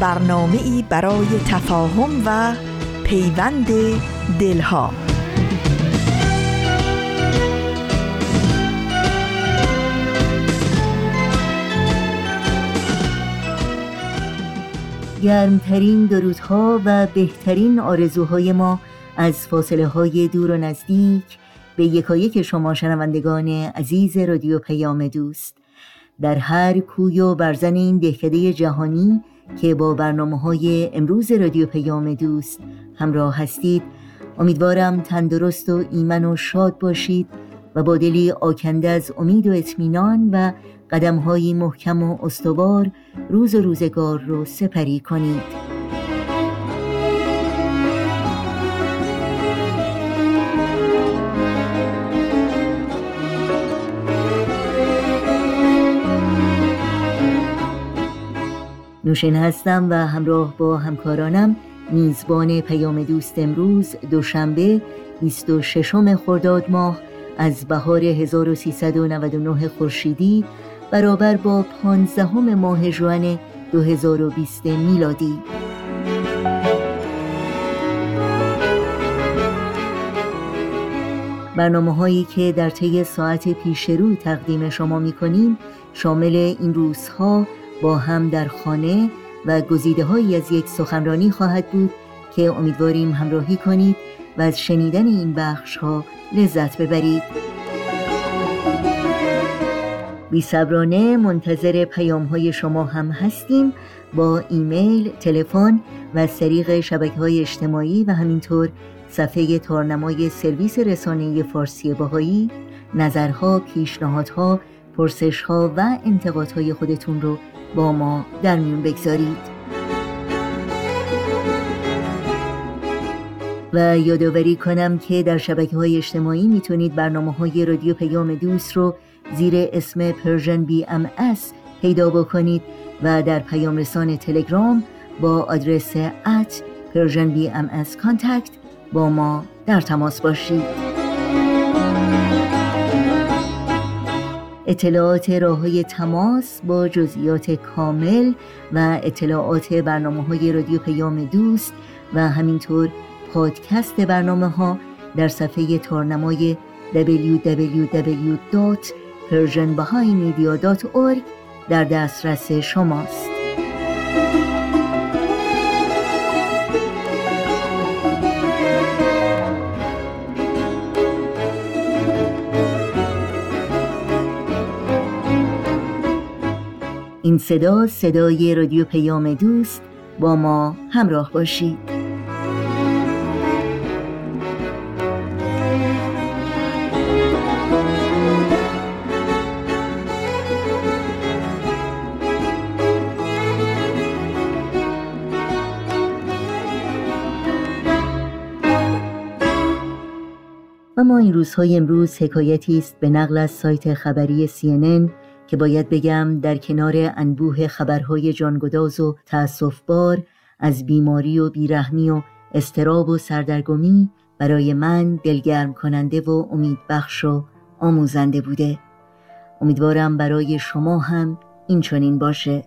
برنامه ای برای تفاهم و پیوند دلها. گرمترین درودها و بهترین آرزوهای ما از فاصله های دور و نزدیک به یکایک شما شنوندگان عزیز رادیو پیام دوست. در هر کوی و برزن این دهکده جهانی که با برنامه های امروز رادیو پیام دوست همراه هستید. امیدوارم تندرست و ایمن و شاد باشید و با دلی آکنده از امید و اطمینان و قدم محکم و استوار روز و روزگار رو سپری کنید. نوشین هستم و همراه با همکارانم میزبان پیام دوست امروز دوشنبه 26 خرداد ماه از بهار 1399 خورشیدی برابر با 15 ماه جوان 2020 میلادی. برنامه هایی که در طی ساعت پیش رو تقدیم شما می کنیم شامل این روزها با هم در خانه و گزیده هایی از یک سخنرانی خواهد بود که امیدواریم همراهی کنید و از شنیدن این بخش ها لذت ببرید. بی صبرانه منتظر پیام های شما هم هستیم با ایمیل، تلفن و از طریق شبکه های اجتماعی و همینطور صفحه تارنمای سرویس رسانه فارسی باهایی نظرها، پیشنهادها، پرسشها و انتقادهای خودتون رو با ما در میون بگذارید. و یادآوری کنم که در شبکه های اجتماعی می‌تونید برنامه های رادیو پیام دوست رو زیر اسم Persian BMS پیدا بکنید و در پیام رسان تلگرام با آدرس at Persian BMS contact با ما در تماس باشید. اطلاعات راه های تماس با جزئیات کامل و اطلاعات برنامه های رادیو پیام دوست و همینطور پادکست برنامه ها در صفحه تارنمای www.persianbahaimedia.org در دسترس شماست. این صدا صدای رادیو پیام دوست با ما همراه باشید. و ما این روزهای امروز حکایتی است به نقل از سایت خبری CNN که باید بگم در کنار انبوه خبرهای جانگداز و تأصفبار از بیماری و بیرحمی و استراب و سردرگمی برای من دلگرم کننده و امیدبخش و آموزنده بوده. امیدوارم برای شما هم این چنین باشه.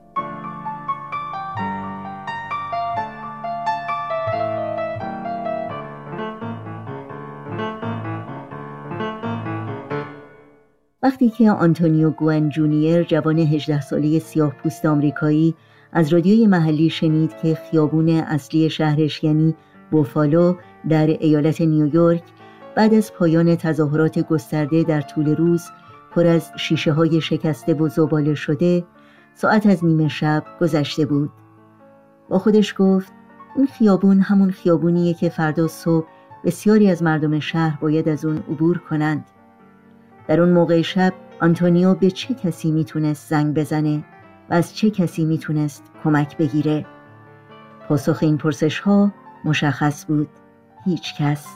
وقتی که آنتونیو گوئن جونیر جوان 18 ساله سیاه پوست آمریکایی از رادیوی محلی شنید که خیابون اصلی شهرش یعنی بوفالو در ایالت نیویورک بعد از پایان تظاهرات گسترده در طول روز پر از شیشه های شکسته و زباله شده ساعت از نیمه شب گذشته بود. با خودش گفت این خیابون همون خیابونیه که فردا صبح بسیاری از مردم شهر باید از اون عبور کنند. در اون موقع شب آنتونیو به چه کسی می‌تونست زنگ بزنه و از چه کسی می‌تونست کمک بگیره؟ پاسخ این پرسش ها مشخص بود. هیچ کس.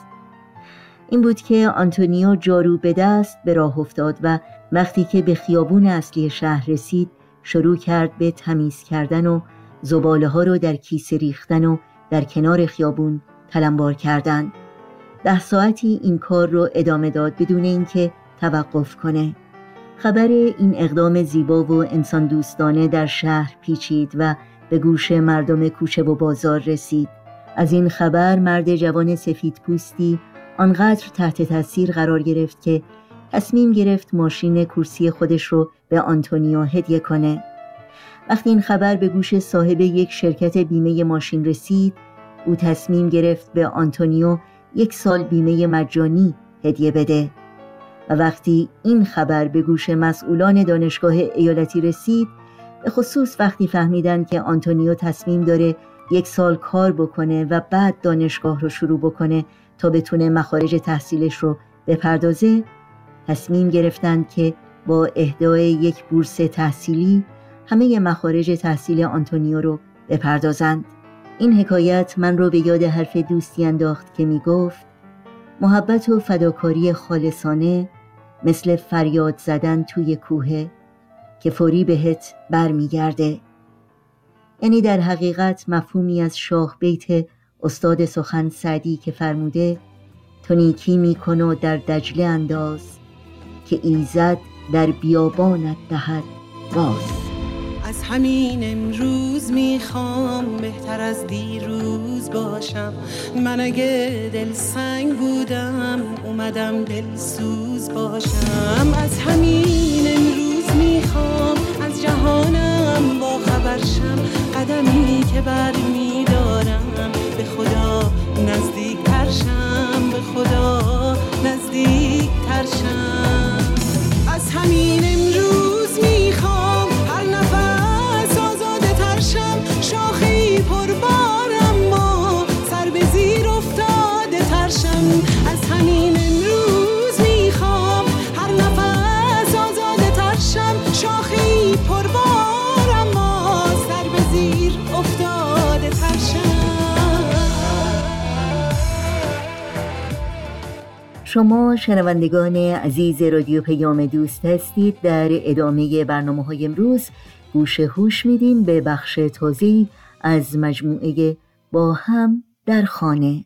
این بود که آنتونیو جارو به دست به راه افتاد و وقتی که به خیابون اصلی شهر رسید شروع کرد به تمیز کردن و زباله ها رو در کیسه ریختن و در کنار خیابون تلمبار کردن. ده ساعتی این کار رو ادامه داد بدون اینکه توقف کنه. خبر این اقدام زیبا و انسان دوستانه در شهر پیچید و به گوش مردم کوچه و بازار رسید. از این خبر مرد جوان سفید پوستی آنقدر تحت تاثیر قرار گرفت که تصمیم گرفت ماشین کرسی خودش رو به آنتونیو هدیه کنه. وقتی این خبر به گوش صاحب یک شرکت بیمه ماشین رسید او تصمیم گرفت به آنتونیو یک سال بیمه مجانی هدیه بده. و وقتی این خبر به گوش مسئولان دانشگاه ایالتی رسید به خصوص وقتی فهمیدن که آنتونیو تصمیم داره یک سال کار بکنه و بعد دانشگاه رو شروع بکنه تا بتونه مخارج تحصیلش رو بپردازه تصمیم گرفتند که با اهدای یک بورس تحصیلی همه مخارج تحصیل آنتونیو رو بپردازند. این حکایت من رو به یاد حرف دوستی انداخت که می گفت محبت و فداکاری خالصانه مثل فریاد زدن توی کوه که فوری بهت برمیگرده. یعنی در حقیقت مفهومی از شاه بیت استاد سخن سعدی که فرموده تو نیکی میکن و در دجله انداز که ایزد در بیابانت دهد باز. از همین امروز می‌خوام بهتر از دیروز باشم. من اگه دل سنگ بودم اومدم دل سوز باشم. از همین امروز می‌خوام از جهانم شما شنوندگان عزیز رادیو پیام دوست هستید. در ادامه برنامه های امروز گوش هوش میدیم به بخش تازه از مجموعه با هم در خانه.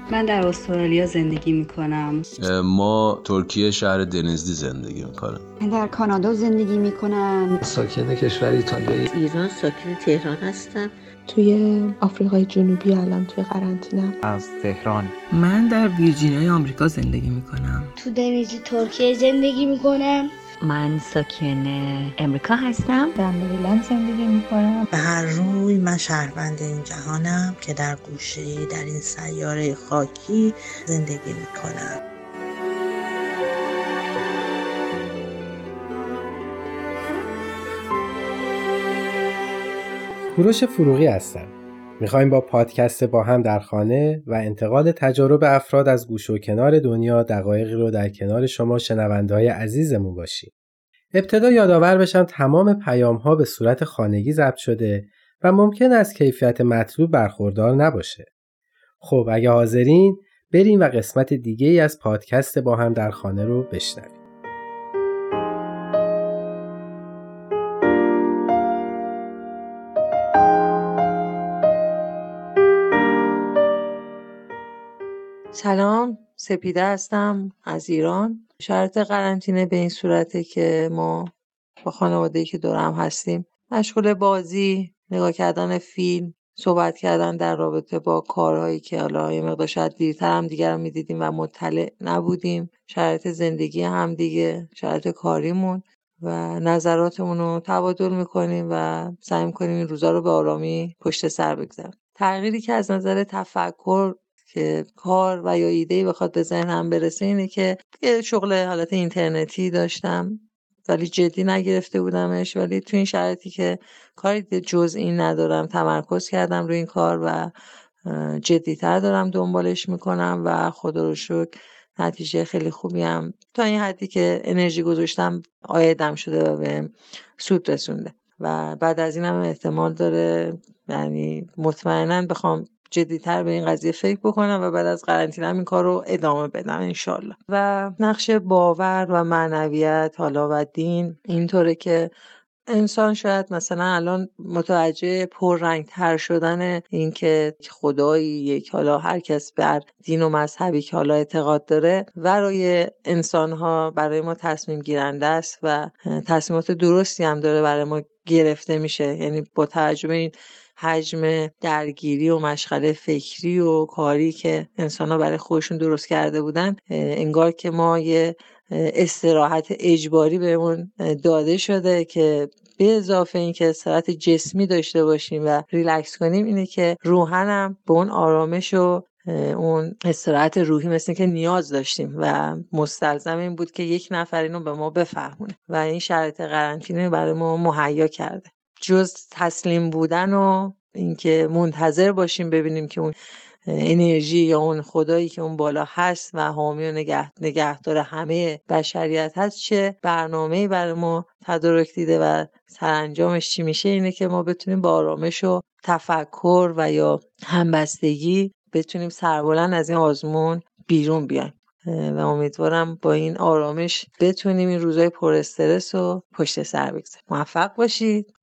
من در استرالیا زندگی می کنم ما ترکیه شهر دنزلی زندگی می‌کنم من در کانادا زندگی می کنم ساکن کشور ایتالیا ایران ساکن تهران هستم. توی آفریقای جنوبی الان توی قرنطینه. از تهران. من در ویرجینیای آمریکا زندگی می کنم تو دنیزی ترکیه زندگی می کنم من ساکن امریکا هستم. در مریلند زندگی می کنم به هر روی من شهروند این جهانم که در گوشه در این سیاره خاکی زندگی می کنم کوروش فروغی هستم. می‌خوایم با پادکست با هم در خانه و انتقال تجارب افراد از گوش و کنار دنیا دقایقی رو در کنار شما شنونده های عزیزمون باشیم. ابتدا یادآور بشم تمام پیام ها به صورت خانگی ضبط شده و ممکن است کیفیت مطلوب برخوردار نباشه. خب اگه حاضرین بریم و قسمت دیگه ای از پادکست با هم در خانه رو بشنویم. سلام سپیده هستم از ایران. شرط قرنطینه به این صورته که ما با خانواده که دورم هستیم مشغول بازی نگاه کردن فیلم صحبت کردن در رابطه با کارهایی که حالا یه مقدار شاید دیرتر هم دیگر رو می‌دیدیم و مطلع نبودیم. شرایط زندگی هم دیگه شرایط کاریمون و نظراتمون رو تبادل می‌کنیم و سعی می‌کنیم این روزا رو به آرامی پشت سر بگذاریم. تغییری که از نظر تفکر که کار و یا ایده بخواد به ذهنم برسه اینه که یه شغل حالت اینترنتی داشتم ولی جدی نگرفته بودمش. ولی تو این شرایطی که کاری جز این ندارم تمرکز کردم روی این کار و جدیتر دارم دنبالش می‌کنم و خدا رو شکر نتیجه خیلی خوبی هم تا این حدی که انرژی گذاشتم آیدم شده و به سود رسونده. و بعد از این هم احتمال داره یعنی مطمئنا بخوام جدیتر به این قضیه فکر بکنم و بعد از قرنطینه این کار رو ادامه بدم انشالله. و نقش باور و معنویت حالا و دین اینطوره که انسان شاید مثلا الان متوجه تر شدن اینکه خدایی یک حالا هر کس بر دین و مذهبی که حالا اعتقاد داره برای انسان ها برای ما تصمیم گیرنده است و تصمیمات درستی هم داره برای ما گرفته میشه. یعنی با توجه این حجم درگیری و مشغله فکری و کاری که انسان ها برای خودشون درست کرده بودن انگار که ما یه استراحت اجباری بهمون داده شده که به اضافه اینکه استراحت جسمی داشته باشیم و ریلکس کنیم اینه که روحنم به اون آرامش و اون استراحت روحی مثل که نیاز داشتیم و مستلزم این بود که یک نفر اینو به ما بفهمونه و این شرایط قرنطینه برای ما مهیا کرده. جز تسلیم بودن و اینکه منتظر باشیم ببینیم که اون انرژی یا اون خدایی که اون بالا هست و حامی و نگه نگهدار همه بشریت هست چه برنامه برای ما تدارک دیده و سرانجامش چی میشه؟ اینه که ما بتونیم با آرامش و تفکر و یا همبستگی بتونیم سربلند از این آزمون بیرون بیایم. و امیدوارم با این آرامش بتونیم این روزای پر استرس و پشت سر بگذاریم. موفق باشید.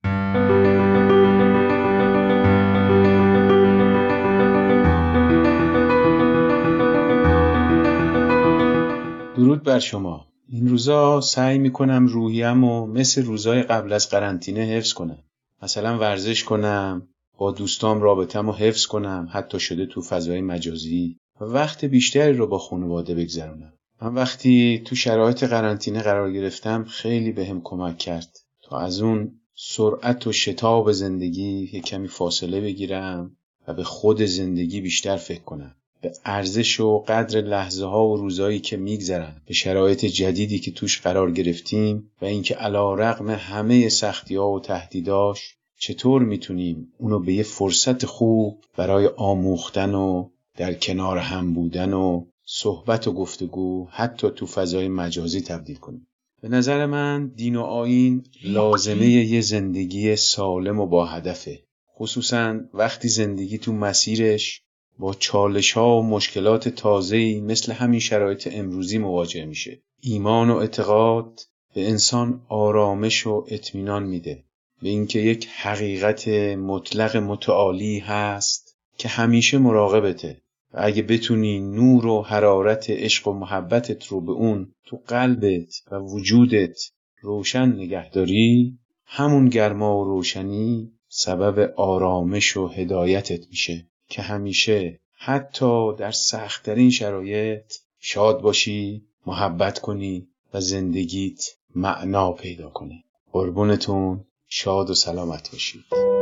درود بر شما. این روزا سعی می‌کنم روحیم و مثل روزای قبل از قرنطینه حفظ کنم. مثلا ورزش کنم با دوستام رابطم و حفظ کنم حتی شده تو فضای مجازی. و وقت بیشتری رو با خانواده بگذرونم. من وقتی تو شرایط قرنطینه قرار گرفتم خیلی بهم به کمک کرد. تا از اون سرعت و شتاب زندگی یه کمی فاصله بگیرم و به خود زندگی بیشتر فکر کنم. به ارزش و قدر لحظه ها و روزایی که میگذرن به شرایط جدیدی که توش قرار گرفتیم و اینکه علا رقم همه سختی ها و تهدیداش چطور می‌تونیم اونو به یه فرصت خوب برای آموختن و در کنار هم بودن و صحبت و گفتگو حتی تو فضای مجازی تبدیل کنیم؟ به نظر من دین و آین لازمه یه زندگی سالم و با هدفه. خصوصا وقتی زندگی تو مسیرش با چالش ها و مشکلات تازه‌ای مثل همین شرایط امروزی مواجه میشه. ایمان و اعتقاد به انسان آرامش و اطمینان میده. به اینکه یک حقیقت مطلق متعالی هست که همیشه مراقبته. اگه بتونی نور و حرارت عشق و محبتت رو به اون تو قلبت و وجودت روشن نگهداری همون گرما و روشنی سبب آرامش و هدایتت میشه که همیشه حتی در سختترین شرایط شاد باشی محبت کنی و زندگیت معنا پیدا کنه. قربونتون شاد و سلامت باشید.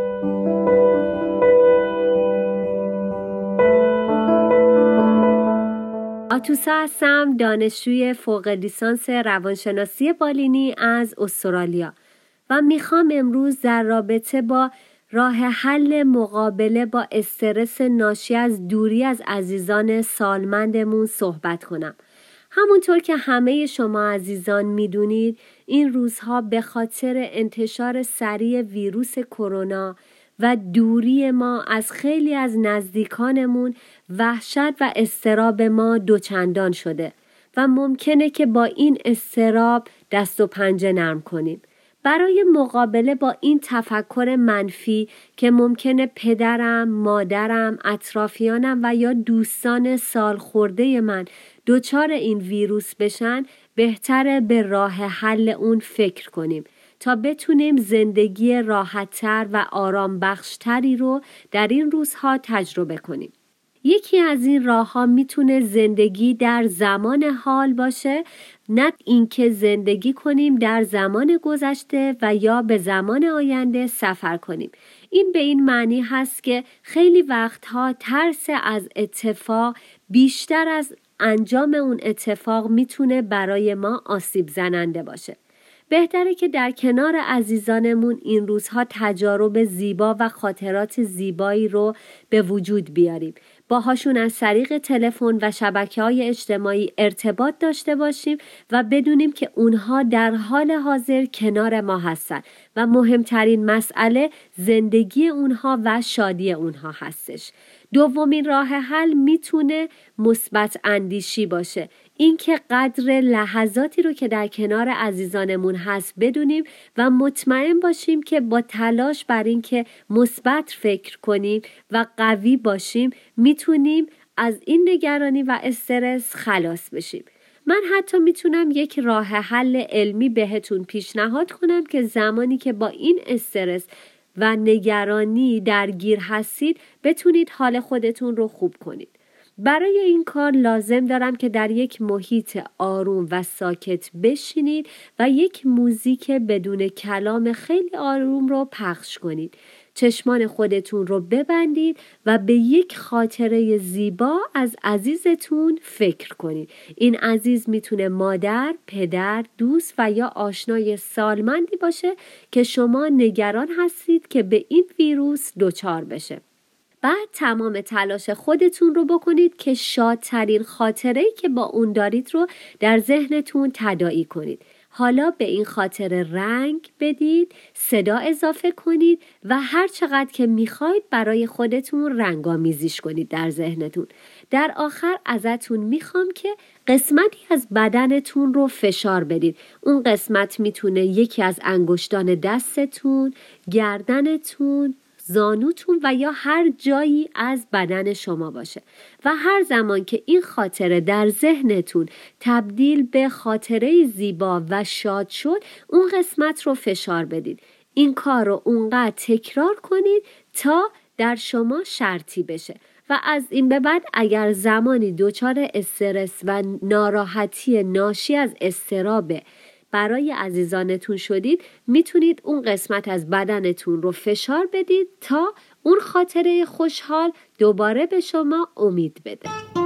آتوسا هستم دانشجوی فوق لیسانس روانشناسی بالینی از استرالیا و می‌خوام امروز در رابطه با راه حل مقابله با استرس ناشی از دوری از عزیزان سالمندمون صحبت کنم. همونطور که همه شما عزیزان می‌دونید این روزها به خاطر انتشار سریع ویروس کرونا و دوری ما از خیلی از نزدیکانمون وحشت و استراب ما دوچندان شده و ممکنه که با این استراب دست و پنجه نرم کنیم. برای مقابله با این تفکر منفی که ممکنه پدرم، مادرم، اطرافیانم و یا دوستان سال خورده من دچار این ویروس بشن بهتره به راه حل اون فکر کنیم تا بتونیم زندگی راحتتر و آرام بخشتری رو در این روزها تجربه کنیم. یکی از این راه ها می‌تونه زندگی در زمان حال باشه نه اینکه زندگی کنیم در زمان گذشته و یا به زمان آینده سفر کنیم این به این معنی هست که خیلی وقتها ترس از اتفاق بیشتر از انجام اون اتفاق می‌تونه برای ما آسیب زننده باشه. بهتره که در کنار عزیزانمون این روزها تجارب زیبا و خاطرات زیبایی رو به وجود بیاریم. باهاشون از طریق تلفن و شبکه های اجتماعی ارتباط داشته باشیم و بدونیم که اونها در حال حاضر کنار ما هستن و مهمترین مسئله زندگی اونها و شادی اونها هستش. دومین راه حل می‌تونه مثبت اندیشی باشه. اینکه قدر لحظاتی رو که در کنار عزیزانمون هست بدونیم و مطمئن باشیم که با تلاش بر اینکه مثبت فکر کنیم و قوی باشیم می‌تونیم از این نگرانی و استرس خلاص بشیم. من حتی می‌تونم یک راه حل علمی بهتون پیشنهاد کنم که زمانی که با این استرس و نگرانی درگیر هستید بتونید حال خودتون رو خوب کنید. برای این کار لازم دارم که در یک محیط آروم و ساکت بشینید و یک موزیک بدون کلام خیلی آروم رو پخش کنید. چشمان خودتون رو ببندید و به یک خاطره زیبا از عزیزتون فکر کنید. این عزیز می‌تونه مادر، پدر، دوست و یا آشنای سالمندی باشه که شما نگران هستید که به این ویروس دچار بشه. بعد تمام تلاش خودتون رو بکنید که شادترین خاطره که با اون دارید رو در ذهنتون تداعی کنید. حالا به این خاطر رنگ بدید، صدا اضافه کنید و هر چقدر که می‌خواید برای خودتون رنگامیزیش کنید در ذهنتون. در آخر ازتون می‌خوام که قسمتی از بدنتون رو فشار بدید. اون قسمت می‌تونه یکی از انگشتان دستتون، گردنتون، زانوتون و یا هر جایی از بدن شما باشه. و هر زمان که این خاطره در ذهنتون تبدیل به خاطره زیبا و شاد شد اون قسمت رو فشار بدید. این کار رو اونقدر تکرار کنید تا در شما شرطی بشه. و از این به بعد اگر زمانی دچار استرس و ناراحتی ناشی از استرابه برای عزیزانتون شدید می‌تونید اون قسمت از بدنتون رو فشار بدید تا اون خاطره خوشحال دوباره به شما امید بده.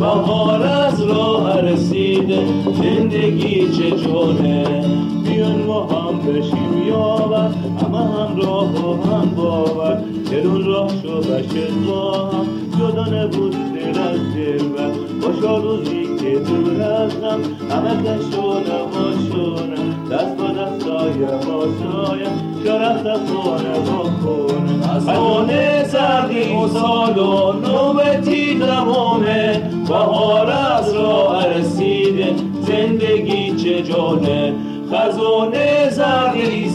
بهار از راه رسیده. زندگی چه جونه. بیان ما هم بشیم یاور. اما هم راه و هم باور. دون راه شو بشه با هم. جدا نبود دل از دل و باشا روزی که دور از غم. همه تشونه ما دست با دست سایه با سایه. از خونه با خونه؟ از خونه سردی و سال و نوبتی دمون بهار از راه رسیده زندگی چه جونه خزانه زرگی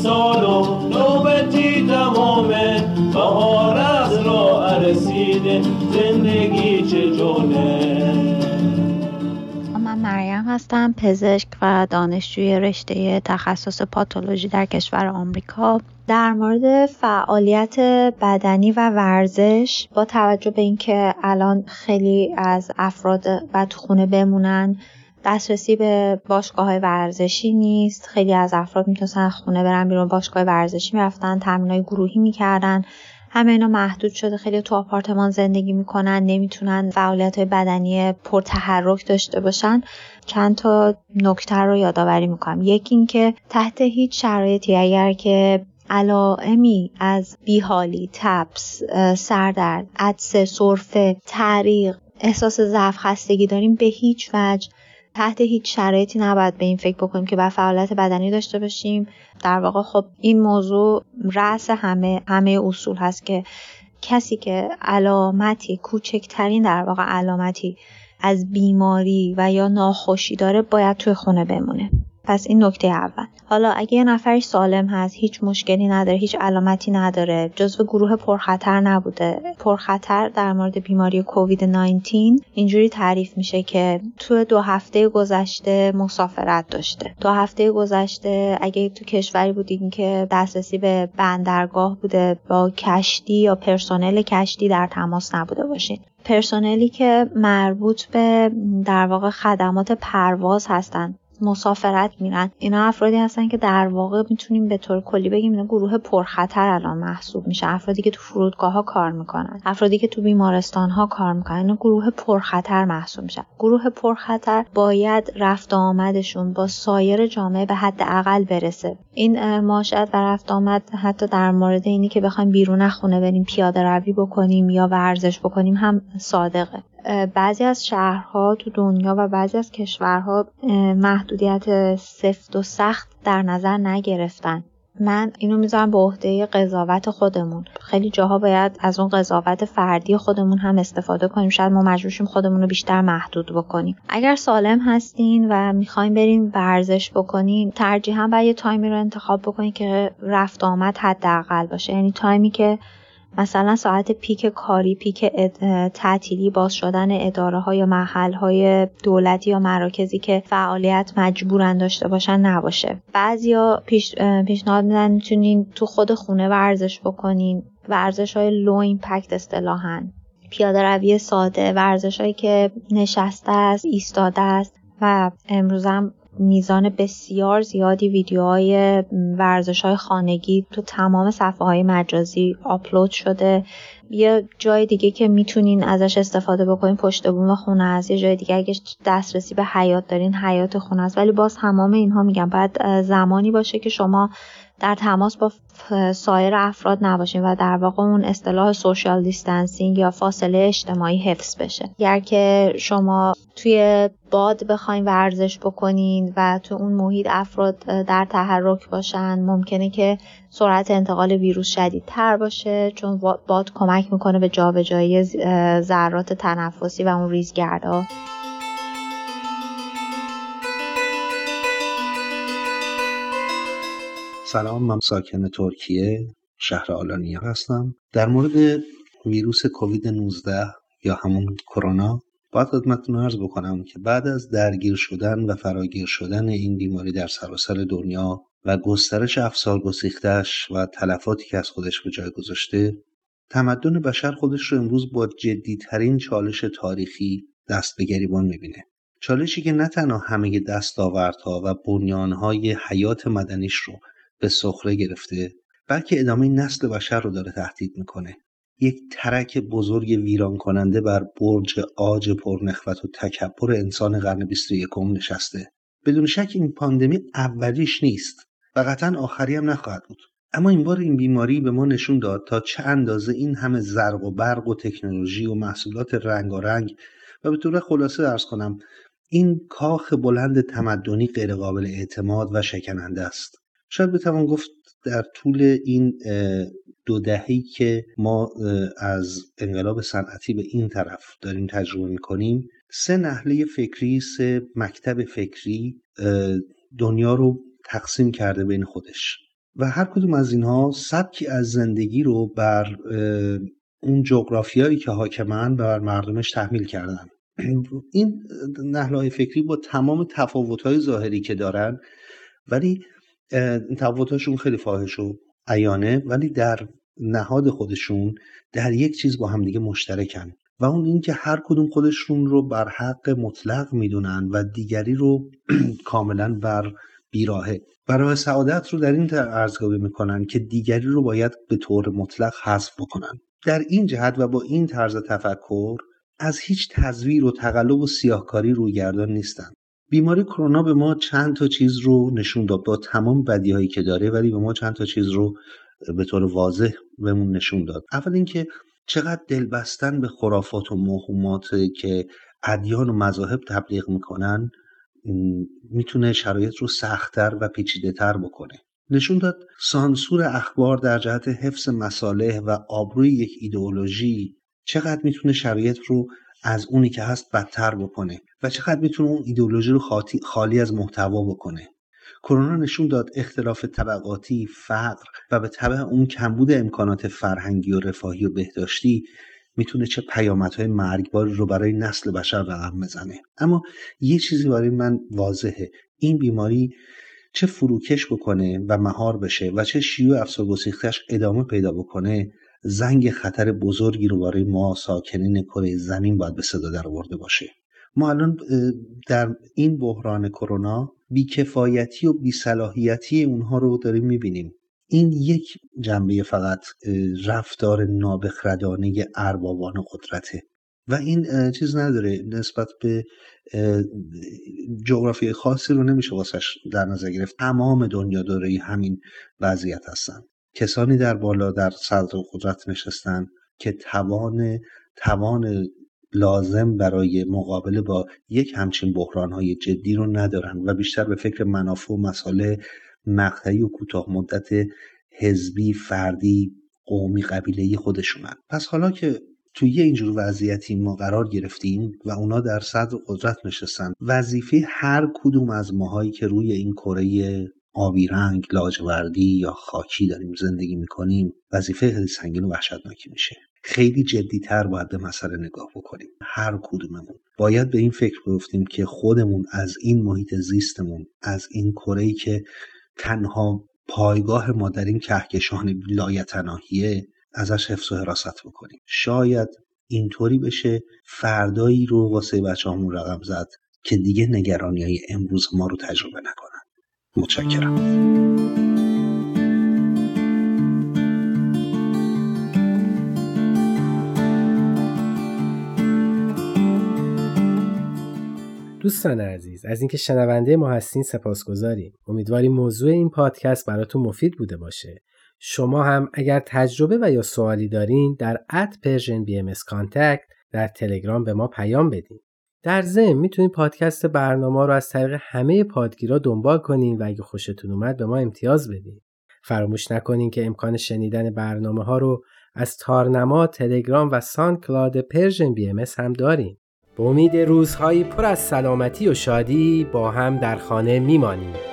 هستم پزشک و دانشجوی رشته تخصص پاتولوژی در کشور آمریکا. در مورد فعالیت بدنی و ورزش با توجه به اینکه الان خیلی از افراد باید خونه بمونن دسترسی به باشگاه های ورزشی نیست. خیلی از افراد می‌تونستن خونه برن بیرون باشگاه ورزشی می‌رفتن تمرین های گروهی می‌کردن. همه اینا محدود شده خیلی تو آپارتمان زندگی می‌کنن نمی‌تونن فعالیت های بدنی پرتحرک داشته باشن. چند تا نکته رو یادآوری می‌کنم. یکی اینکه تحت هیچ شرایطی اگر که علائمی از بیحالی، تبس، سردرد، عدسه، سرفه، تعریق، احساس ضعف خستگی داریم به هیچ وجه تحت هیچ شرایطی نباید به این فکر بکنیم که باید فعالیت بدنی داشته باشیم. در واقع خب این موضوع رأس همه همه اصول هست که کسی که علامتی کوچکترین در واقع علامتی از بیماری و یا ناخوشی داره باید توی خونه بمونه. پس این نکته اول. حالا اگه یه نفری سالم هست هیچ مشکلی نداره هیچ علامتی نداره جزو گروه پرخطر نبوده. پرخطر در مورد بیماری کووید 19 اینجوری تعریف میشه که تو دو هفته گذشته مسافرت داشته. دو هفته گذشته اگه تو کشوری بودین که دسترسی به بندرگاه بوده با کشتی یا پرسنل کشتی در تماس نبوده باشین. پرسنلی که مربوط به در واقع خدمات پرواز هستن. مسافرت میرن. اینا افرادی هستن که در واقع می‌تونیم به طور کلی بگیم اینا گروه پرخطر الان محسوب میشه. افرادی که تو فرودگاه ها کار می‌کنن. افرادی که تو بیمارستان ها کار می‌کنن. اینا گروه پرخطر محسوب میشن گروه پرخطر باید رفت آمدشون با سایر جامعه به حد اقل برسه. این ماشد و رفت آمد حتی در مورد اینی که بخوایم بیرون خونه بریم پیاده روی بکنیم یا ورزش بکنیم هم صادقه. بعضی از شهرها تو دنیا و بعضی از کشورها محدودیت سفت و سخت در نظر نگرفتن. من اینو می‌ذارم به عهده قضاوت خودمون. خیلی جاها باید از اون قضاوت فردی خودمون هم استفاده کنیم. شاید ما مجبورشیم خودمون رو بیشتر محدود بکنیم. اگر سالم هستین و می‌خوایم بریم ورزش بکنین ترجیحاً باید یه تایمی رو انتخاب بکنین که رفت آمد حداقل باشه. یعنی تایمی که مثلا ساعت پیک کاری پیک تعطیلی باز شدن اداره های یا محل های دولتی یا مراکزی که فعالیت مجبورن داشته باشن نباشه. بعضیا پیش، پیشنهاد میدن می‌تونین تو خود خونه ورزش بکنین. ورزش های لو ایمپکت اصطلاحا. پیاده روی ساده ورزش هایی که نشسته است ایستاده است و امروزم میزان بسیار زیادی ویدیوهای ورزش های خانگی تو تمام صفحه های مجازی آپلود شده. یه جای دیگه که می‌تونین ازش استفاده بکنین پشت بوم خونه است یه جای دیگه اگه دسترسی به حیاط دارین حیاط خونه است ولی باز تمام اینها میگم. باید زمانی باشه که شما در تماس با سایر افراد نباشین و در واقع اون اصطلاح social distancing یا فاصله اجتماعی حفظ بشه. اگر که شما توی باد بخواین ورزش بکنین و تو اون محیط افراد در تحرک باشن ممکنه که سرعت انتقال ویروس شدیدتر باشه چون باد کمک می‌کنه به جابجایی ذرات تنفسی و اون ریزگردها. سلام من ساکن ترکیه شهر آلانیا هستم. در مورد ویروس کووید 19 یا همون کرونا باید خدمتتون ارز بکنم که بعد از درگیر شدن و فراگیر شدن این بیماری در سراسر دنیا و گسترش افسار گسیختش و تلفاتی که از خودش به جای گذاشته تمدن بشر خودش رو امروز با جدیترین چالش تاریخی دست به گریبان می‌بینه. چالشی که نه تنها همه دستاوردها و بنیانهای حیات مدنیش رو به سخره گرفته بلکه ادامه نسل بشر رو داره تهدید می‌کنه. یک ترک بزرگ ویران کننده بر برج آج پرنخوت و تکبر انسان قرن 21 نشسته. بدون شک این پاندمی اولیش نیست و قطعا آخری هم نخواهد بود. اما این بار این بیماری به ما نشون داد تا چه اندازه این همه زرق و برق و تکنولوژی و محصولات رنگارنگ و به طور خلاصه ارز کنم این کاخ بلند تمدنی غیرقابل اعتماد و شکننده است. شاید بتوان گفت در طول این دو دههی که ما از انقلاب صنعتی به این طرف داریم تجربه می‌کنیم سه نحله فکری سه مکتب فکری دنیا رو تقسیم کرده بین خودش. و هر کدوم از اینها سبکی از زندگی رو بر اون جغرافیایی که حاکمن بر مردمش تحمیل کردن. این نحله فکری با تمام تفاوت‌های ظاهری که دارن ولی تفاوتاشون خیلی فاحش و عیانه ولی در نهاد خودشون در یک چیز با همدیگه مشترکن. و اون اینکه هر کدوم خودشون رو بر حق مطلق می‌دونن و دیگری رو کاملا بر بیراهه. برای سعادت رو در این ارزیابی می‌کنن که دیگری رو باید به طور مطلق حذف بکنن. در این جهت و با این طرز تفکر از هیچ تزویر و تقلب و سیاهکاری رویگردان نیستند بیماری کرونا به ما چند تا چیز رو نشون داد با تمام بدیهایی که داره ولی به ما چند تا چیز رو به طور واضح بهمون نشون داد. اول اینکه چقدر دل بستن به خرافات و موهومات که ادیان و مذاهب تبلیغ می‌کنن می‌تونه شرایط رو سختتر و پیچیده تر بکنه. نشون داد سانسور اخبار در جهت حفظ مصالح و آبروی یک ایدئولوژی چقدر می‌تونه شرایط رو از اونی که هست بدتر بکنه و چقدر می‌تونه اون ایدئولوژی رو خالی از محتوا بکنه. کرونا نشون داد اختلاف طبقاتی فقر و به طبع اون کمبود امکانات فرهنگی و رفاهی و بهداشتی می‌تونه چه پیامدهای مرگباری رو برای نسل بشر رقم بزنه. اما یه چیزی برای من واضحه. این بیماری چه فروکش بکنه و مهار بشه و چه شیوع افسار گسیختش ادامه پیدا بکنه زنگ خطر بزرگی رو برای ما ساکنین کره زمین باید به صدا در آورده باشه. ما الان در این بحران کرونا بیکفایتی و بیصلاحیتی اونها رو داریم می‌بینیم. این یک جنبه فقط رفتار نابخردانه اربابان قدرته. و این چیز نداره. نسبت به جغرافی خاصی رو نمیشه واسش در نظر گرفت. تمام دنیا داره همین وضعیت هستن. کسانی در بالا در صدر قدرت نشستن که توان توان لازم برای مقابله با یک همچین بحرانهای جدی رو ندارن و بیشتر به فکر منافع و مسائل مقطعی و کوتاه مدت حزبی فردی قومی قبیله خودشونن. پس حالا که توی اینجور وضعیتی ما قرار گرفتیم و اونا در صدر قدرت نشستن وظیفه هر کدوم از ماهایی که روی این کره آبی رنگ لاجوردی یا خاکی داریم زندگی می‌کنیم وظیفه خیلی سنگین و وحشتناکی میشه. خیلی جدیتر باید به مسئله نگاه بکنیم. هر کدوممون. باید به این فکر بیفتیم که خودمون از این محیط زیستمون از این کره که تنها پایگاه ما در این کهکشان لایتناهیه ازش حفظ و حراست بکنیم. شاید اینطوری بشه فردایی رو واسه بچه همون رقم زد که دیگه نگرانی های امروز ما رو تجربه نکنن. متشکرم. دوستان عزیز از اینکه شنونده ما هستین سپاسگزاریم. امیدواریم موضوع این پادکست براتون مفید بوده باشه. شما هم اگر تجربه و یا سوالی دارین در at Persian BMS در تلگرام به ما پیام بدین. در ضمن می‌تونید پادکست برنامه رو از طریق همه پادگیرا دنبال کنین و اگه خوشتون اومد به ما امتیاز بدین فراموش نکنین که امکان شنیدن برنامه ها رو از تارنما، تلگرام و SoundCloud Persian BMS هم داریم. به امید روزهایی پر از سلامتی و شادی با هم در خانه میمانیم.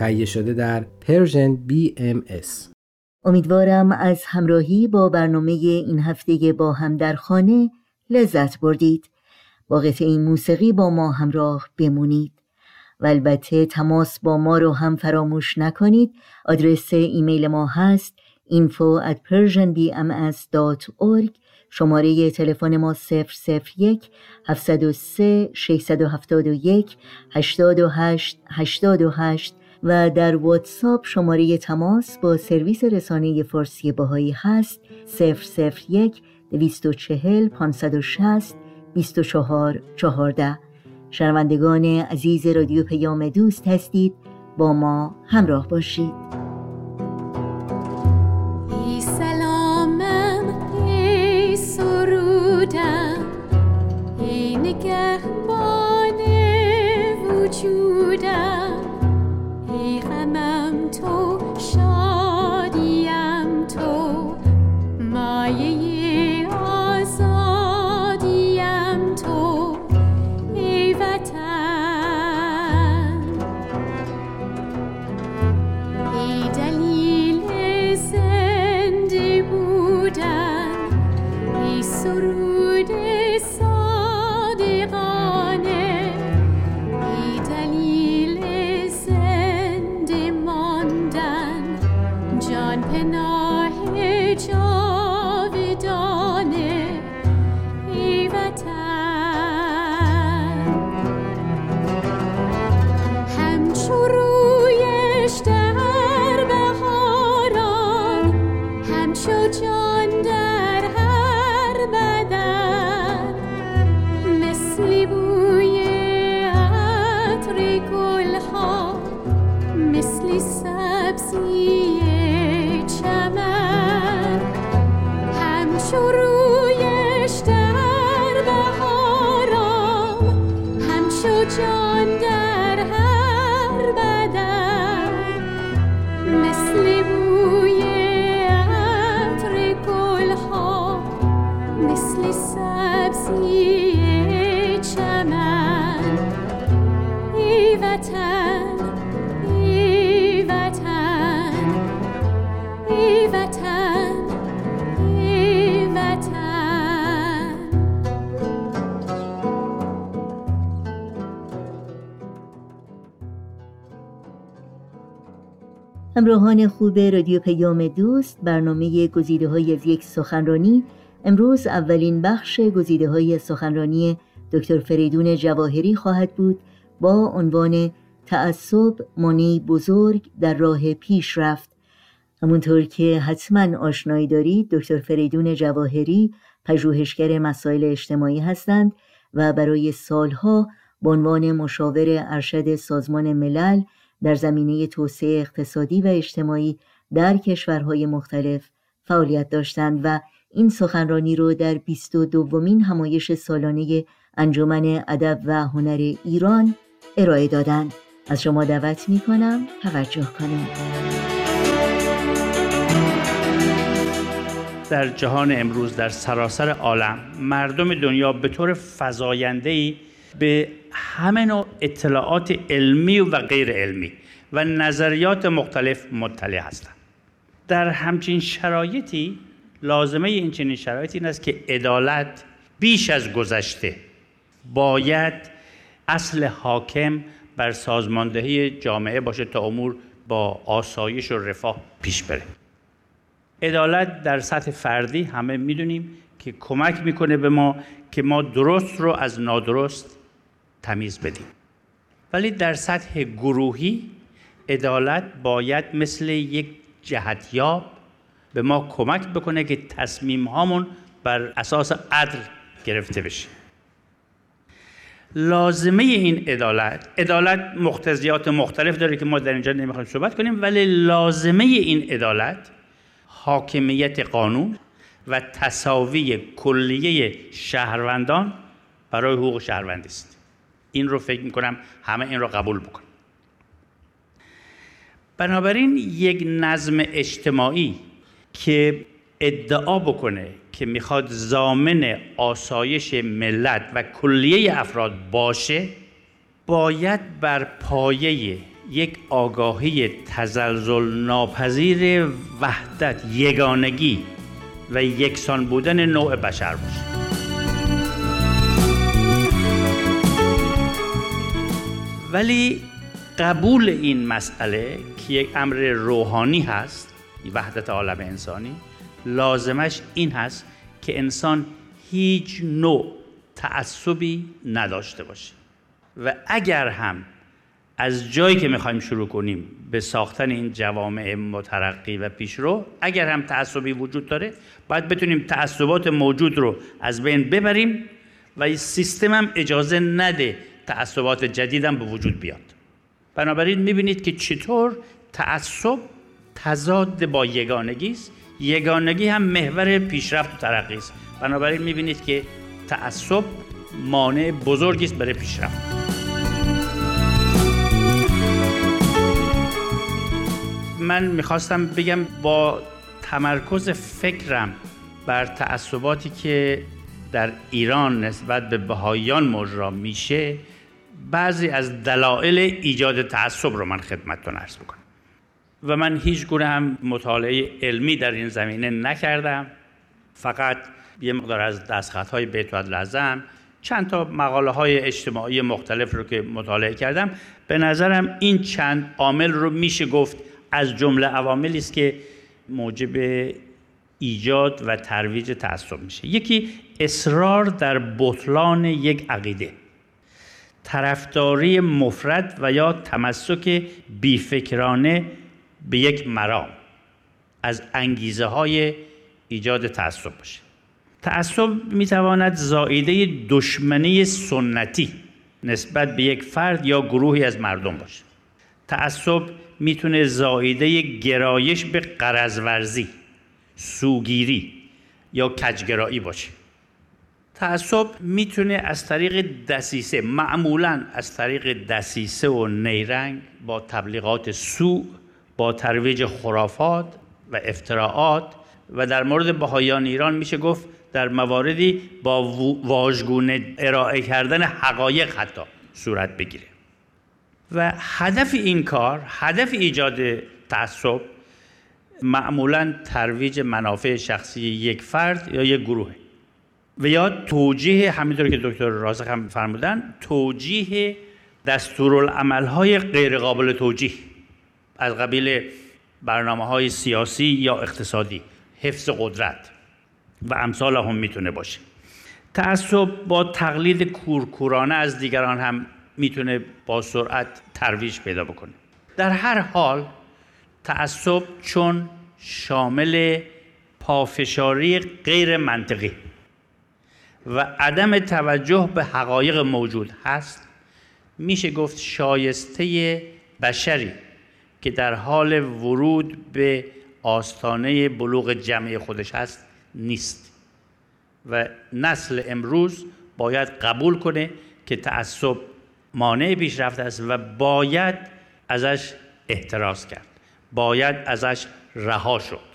تهیه شده در پرژن BMS امیدوارم از همراهی با برنامه این هفته با هم در خانه لذت بردید. با قطعه این موسیقی با ما همراه بمونید. و البته تماس با ما رو هم فراموش نکنید. آدرس ایمیل ما هست info at persianbms.org شماره تلفن ما 001 703 671 828 828 و در واتساپ شماره تماس با سرویس رسانه فارسی باهایی هست 001 240 560 24 14 شنوندگان عزیز رادیو پیام دوست هستید با ما همراه باشید. همراهان خوب رادیو پیام دوست برنامه گزیده های از یک سخنرانی. امروز اولین بخش گزیده های سخنرانی دکتر فریدون جواهری خواهد بود با عنوان تعصب مانعی بزرگ در راه پیشرفت همونطور که حتما آشنایی دارید دکتر فریدون جواهری پژوهشگر مسائل اجتماعی هستند و برای سالها به عنوان مشاور ارشد سازمان ملل در زمینه توسعه اقتصادی و اجتماعی در کشورهای مختلف فعالیت داشتند و این سخنرانی رو در 22 دومین همایش سالانه انجمن ادب و هنر ایران ارائه دادند. از شما دعوت می کنم توجه کنید در جهان امروز در سراسر عالم مردم دنیا به طور فزاینده‌ای به همه نوع اطلاعات علمی و غیر علمی و نظریات مختلف مطلع هستند. در همچین شرایطی لازمه این چنین شرایطی این است که عدالت بیش از گذشته باید اصل حاکم بر سازماندهی جامعه باشه تا امور با آسایش و رفاه پیش بره. عدالت در سطح فردی همه می‌دونیم که کمک می‌کنه به ما که ما درست رو از نادرست تمیز بدیم. ولی در سطح گروهی عدالت باید مثل یک جهتیاب به ما کمک بکنه که تصمیم هامون بر اساس عدل گرفته بشه. لازمه این عدالت عدالت مقتضیات مختلف داره که ما در اینجا نمی‌خوایم صحبت کنیم ولی لازمه این عدالت حاکمیت قانون و تساوی کلیه شهروندان برای حقوق شهروندی است. این رو فکر می‌کنم همه این رو قبول بکن. بنابراین یک نظم اجتماعی که ادعا بکنه که می‌خواد زامن آسایش ملت و کلیه افراد باشه باید بر پایه یک آگاهی تزلزل ناپذیر وحدت یگانگی و یکسان بودن نوع بشر باشه. ولی قبول این مسئله که یک امر روحانی هست وحدت عالم انسانی لازمش این هست که انسان هیچ نوع تعصبی نداشته باشه. و اگر هم از جایی که می‌خوایم شروع کنیم به ساختن این جوامع مترقی و پیشرو اگر هم تعصبی وجود داره باید بتونیم تعصبات موجود رو از بین ببریم و سیستم هم اجازه نده تعصبات جدیدم به وجود بیاد. بنابراین می‌بینید که چطور تعصب تضاد با یگانگی است. یگانگی هم محور پیشرفت و ترقی است. بنابراین می‌بینید که تعصب مانع بزرگی است برای پیشرفت. من می‌خواستم بگم با تمرکز فکرم بر تعصباتی که در ایران نسبت به بهاییان مجرا میشه بعضی از دلایل ایجاد تعصب رو من خدمتتون عرض بکنم. و من هیچ گونه هم مطالعه علمی در این زمینه نکردم. فقط یه مقدار از دستخط های بیت لازم چند تا مقاله های اجتماعی مختلف رو که مطالعه کردم. به نظرم این چند عامل رو میشه گفت از جمله عواملی است که موجب ایجاد و ترویج تعصب میشه. یکی اصرار در بطلان یک عقیده. طرفداری مفرد و یا تمسک بیفکرانه به یک مرام از انگیزه های ایجاد تعصب باشه. تعصب می‌تواند زائیده دشمنی سنتی نسبت به یک فرد یا گروهی از مردم باشه. تعصب می‌تونه زائیده گرایش به قرضورزی سوگیری یا کجگرایی باشه. تعصب می‌تونه از طریق دسیسه معمولا از طریق دسیسه و نیرنگ با تبلیغات سوء با ترویج خرافات و افتراعات و در مورد بهایان ایران میشه گفت در مواردی با واژگونه ارائه کردن حقایق حتی صورت بگیره. و هدف این کار هدف ایجاد تعصب معمولا ترویج منافع شخصی یک فرد یا یک گروه. و یا توجیه همینطور که دکتر رازق هم فرمودن توجیه دستورالعمل های غیر قابل توجیه از قبیل برنامه های سیاسی یا اقتصادی حفظ قدرت و امثال هم می‌تونه باشه. تعصب با تقلید کورکورانه از دیگران هم می‌تونه با سرعت ترویج پیدا بکنه. در هر حال تعصب چون شامل پافشاری غیر منطقی و عدم توجه به حقایق موجود هست میشه گفت شایسته بشری که در حال ورود به آستانه بلوغ جمعی خودش هست نیست. و نسل امروز باید قبول کنه که تعصب مانع پیشرفت است و باید ازش احتراز کرد باید ازش رها شد.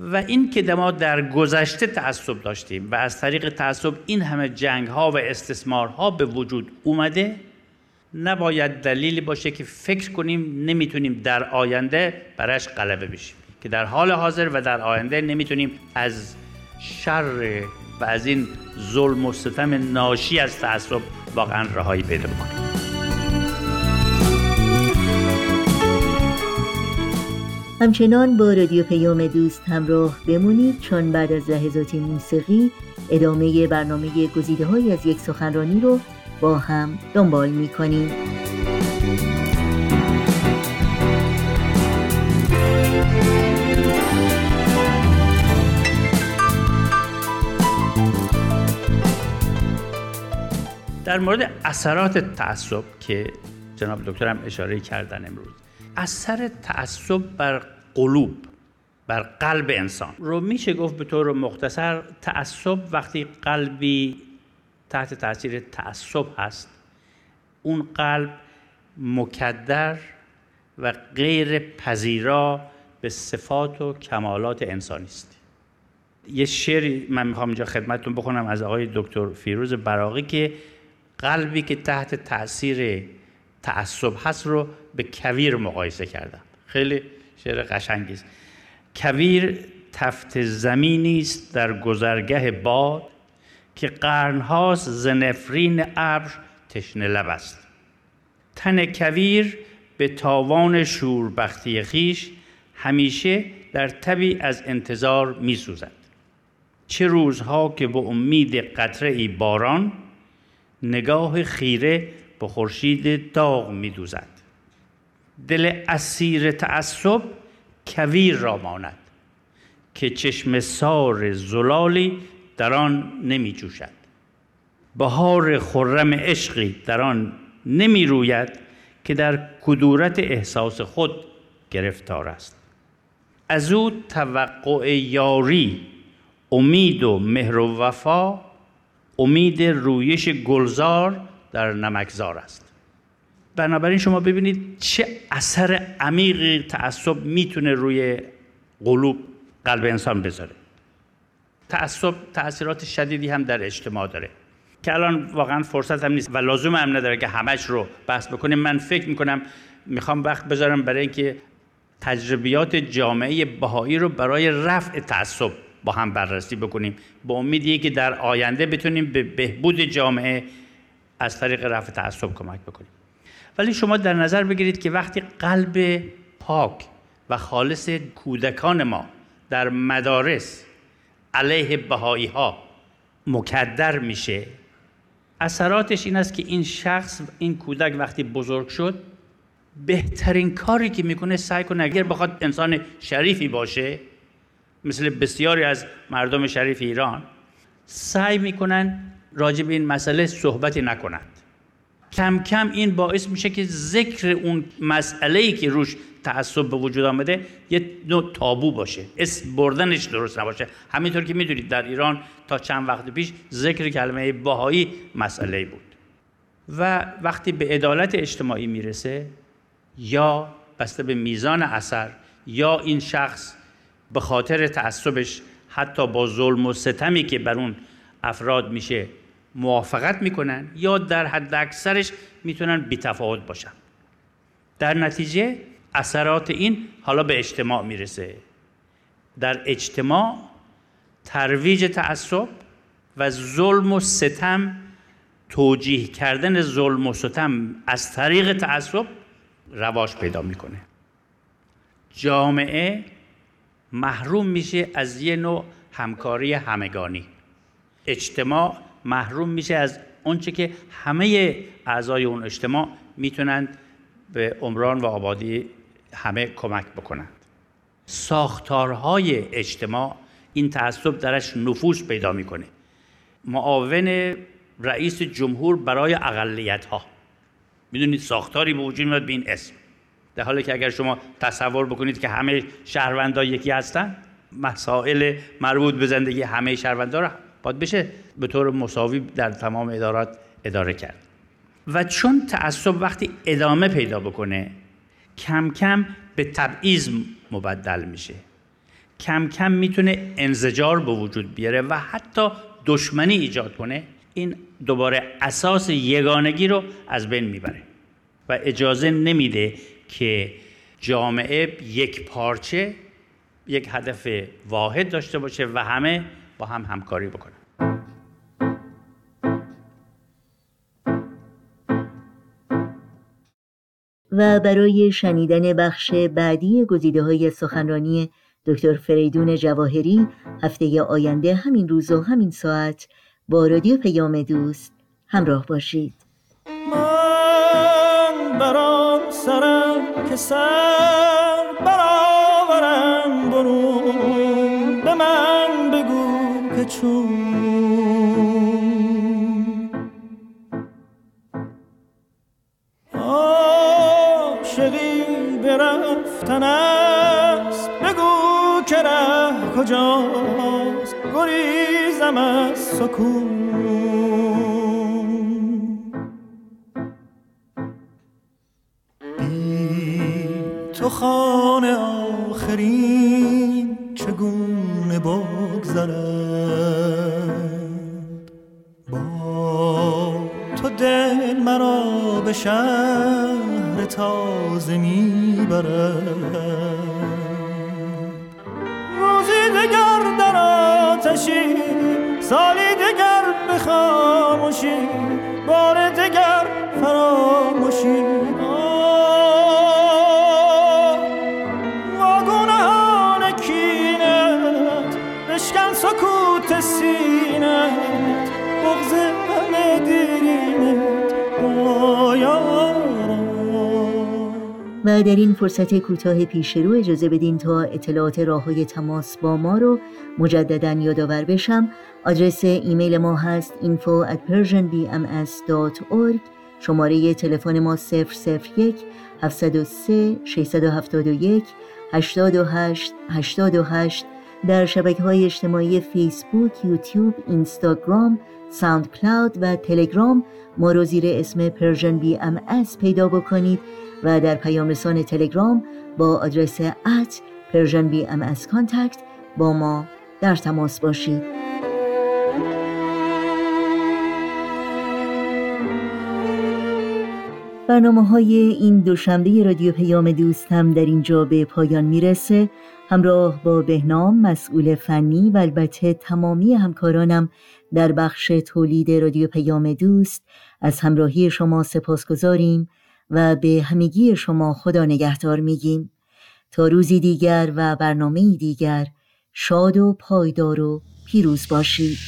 و این که ما در گذشته تعصب داشتیم و از طریق تعصب این همه جنگ ها و استثمارها به وجود اومده نباید دلیلی باشه که فکر کنیم نمی‌تونیم در آینده برش غلبه بشیم. که در حال حاضر و در آینده نمی‌تونیم از شر و از این ظلم و ستم ناشی از تعصب واقعا رهایی پیدا کنیم همچنان با رادیو پیام دوست همراه بمونید چون بعد از لحظاتی موسیقی ادامه برنامه گزیده های از یک سخنرانی رو با هم دنبال می کنیم. در مورد اثرات تعصب که جناب دکترم اشاره کردن امروز اثر تعصب بر قلوب بر قلب انسان. رو میشه گفت به طور مختصر تعصب وقتی قلبی تحت تاثیر تعصب هست اون قلب مکدر و غیر پذیرا به صفات و کمالات انسانی است. یه شعری من می‌خوام اینجا خدمتتون بخونم از آقای دکتر فیروز براقی که قلبی که تحت تاثیر تعصب هست رو به کویر مقایسه کردم خیلی شعر قشنگی است کویر تفت زمینی است در گذرگه باد که قرنهاست زنفرین ابر تشنه لب است. تن کویر به تاوان شوربختی خیش همیشه در تبی از انتظار می سوزد چه روزها که به امید قطره ای باران نگاه خیره به خورشید داغ می دوزد دل اسیر تعصب کویر را ماند که چشم سار زلالی در آن نمی جوشد بهار خرم عشقی در آن نمی روید که در کدورت احساس خود گرفتار است. از او توقع یاری امید و مهر و وفا امید رویش گلزار در نمکزار است. بنابراین شما ببینید چه اثر عمیقی تعصب می‌تونه روی قلوب قلب انسان بذاره. تعصب تاثیرات شدیدی هم در اجتماع داره. که الان واقعا فرصت هم نیست و لازم هم نداره که همش رو بحث بکنیم. من فکر می‌کنم می‌خوام وقت بذارم برای اینکه تجربیات جامعه بهایی رو برای رفع تعصب با هم بررسی بکنیم. با امیدی که در آینده بتونیم به بهبود جامعه از طریق رفع تعصب کمک بکنیم. ولی شما در نظر بگیرید که وقتی قلب پاک و خالص کودکان ما در مدارس علیه بهایی ها مکدر میشه اثراتش این است که این شخص این کودک وقتی بزرگ شد بهترین کاری که می‌کنه سعی کنه اگر بخواد انسان شریفی باشه مثل بسیاری از مردم شریف ایران سعی می‌کنن راجع به این مسئله صحبتی نکنند کم کم این باعث میشه که ذکر اون مسئله ای که روش تعصب به وجود آمده یه نوع تابو باشه. اسم بردنش درست نباشه. همینطور که می‌دونید در ایران تا چند وقت پیش ذکر کلمه باهایی مسئله بود. و وقتی به عدالت اجتماعی می‌رسه یا بسته به میزان اثر یا این شخص به خاطر تعصبش حتی با ظلم و ستمی که بر اون افراد میشه موافقت می‌کنن یا در حد اکثرش می‌تونن بیتفاوت باشن. در نتیجه اثرات این حالا به اجتماع می‌رسه. در اجتماع ترویج تعصب و ظلم و ستم توجیه کردن ظلم و ستم از طریق تعصب رواج پیدا می‌کنه. جامعه محروم میشه از یه نوع همکاری همگانی. اجتماع محروم میشه از اونچه که همه اعضای اون اجتماع می‌تونند به عمران و آبادی همه کمک بکنند. ساختارهای اجتماع این تعصب درش نفوذ پیدا می‌کنه. معاون رئیس جمهور برای اقلیت ها می‌دونید ساختاری به وجود میاد به این اسم. در حالی که اگر شما تصور بکنید که همه شهروندان یکی هستن مسائل مربوط به زندگی همه شهروندان را باید بشه به طور مساوی در تمام ادارات اداره کرد. و چون تعصب وقتی ادامه پیدا بکنه کم کم به تبعیض مبدل میشه. کم کم می‌تونه انزجار به وجود بیاره و حتی دشمنی ایجاد کنه. این دوباره اساس یگانگی رو از بین می‌بره و اجازه نمیده که جامعه یک پارچه یک هدف واحد داشته باشه و همه با هم همکاری بکنن. و برای شنیدن بخش بعدی گزیده های سخنرانی دکتر فریدون جواهری هفته آینده همین روز و همین ساعت با رادیو پیام دوست همراه باشید. من برام سرم که سر برآورم برون به من بگو که چون گریزم از سکون. تو خانه آخرین چگونه بگذرد؟ با تو دل مرا به شهر تازه می‌برد. روزی دگر در آتشی سالی دگر به خاموشی بار دگر فراموشی. و در این فرصت کوتاه پیش رو اجازه بدین تا اطلاعات راه های تماس با ما رو مجددا یادآور بشم. آدرس ایمیل ما هست info at persianbms.org شماره تلفن ما 001 703 671 828 828 در شبکه های اجتماعی فیسبوک، یوتیوب، اینستاگرام، ساوند کلاود و تلگرام ما رو زیر اسم Persian BMS پیدا بکنید. و در پیام رسان تلگرام با آدرس at Persian BMS contact با ما در تماس باشید. برنامه های این دوشنبه رادیو پیام دوست هم در اینجا به پایان می‌رسه. همراه با بهنام مسئول فنی و البته تمامی همکارانم در بخش تولید رادیو پیام دوست از همراهی شما سپاس گذاریم و به همگی شما خدا نگهدار میگیم. تا روزی دیگر و برنامه دیگر شاد و پایدار و پیروز باشید.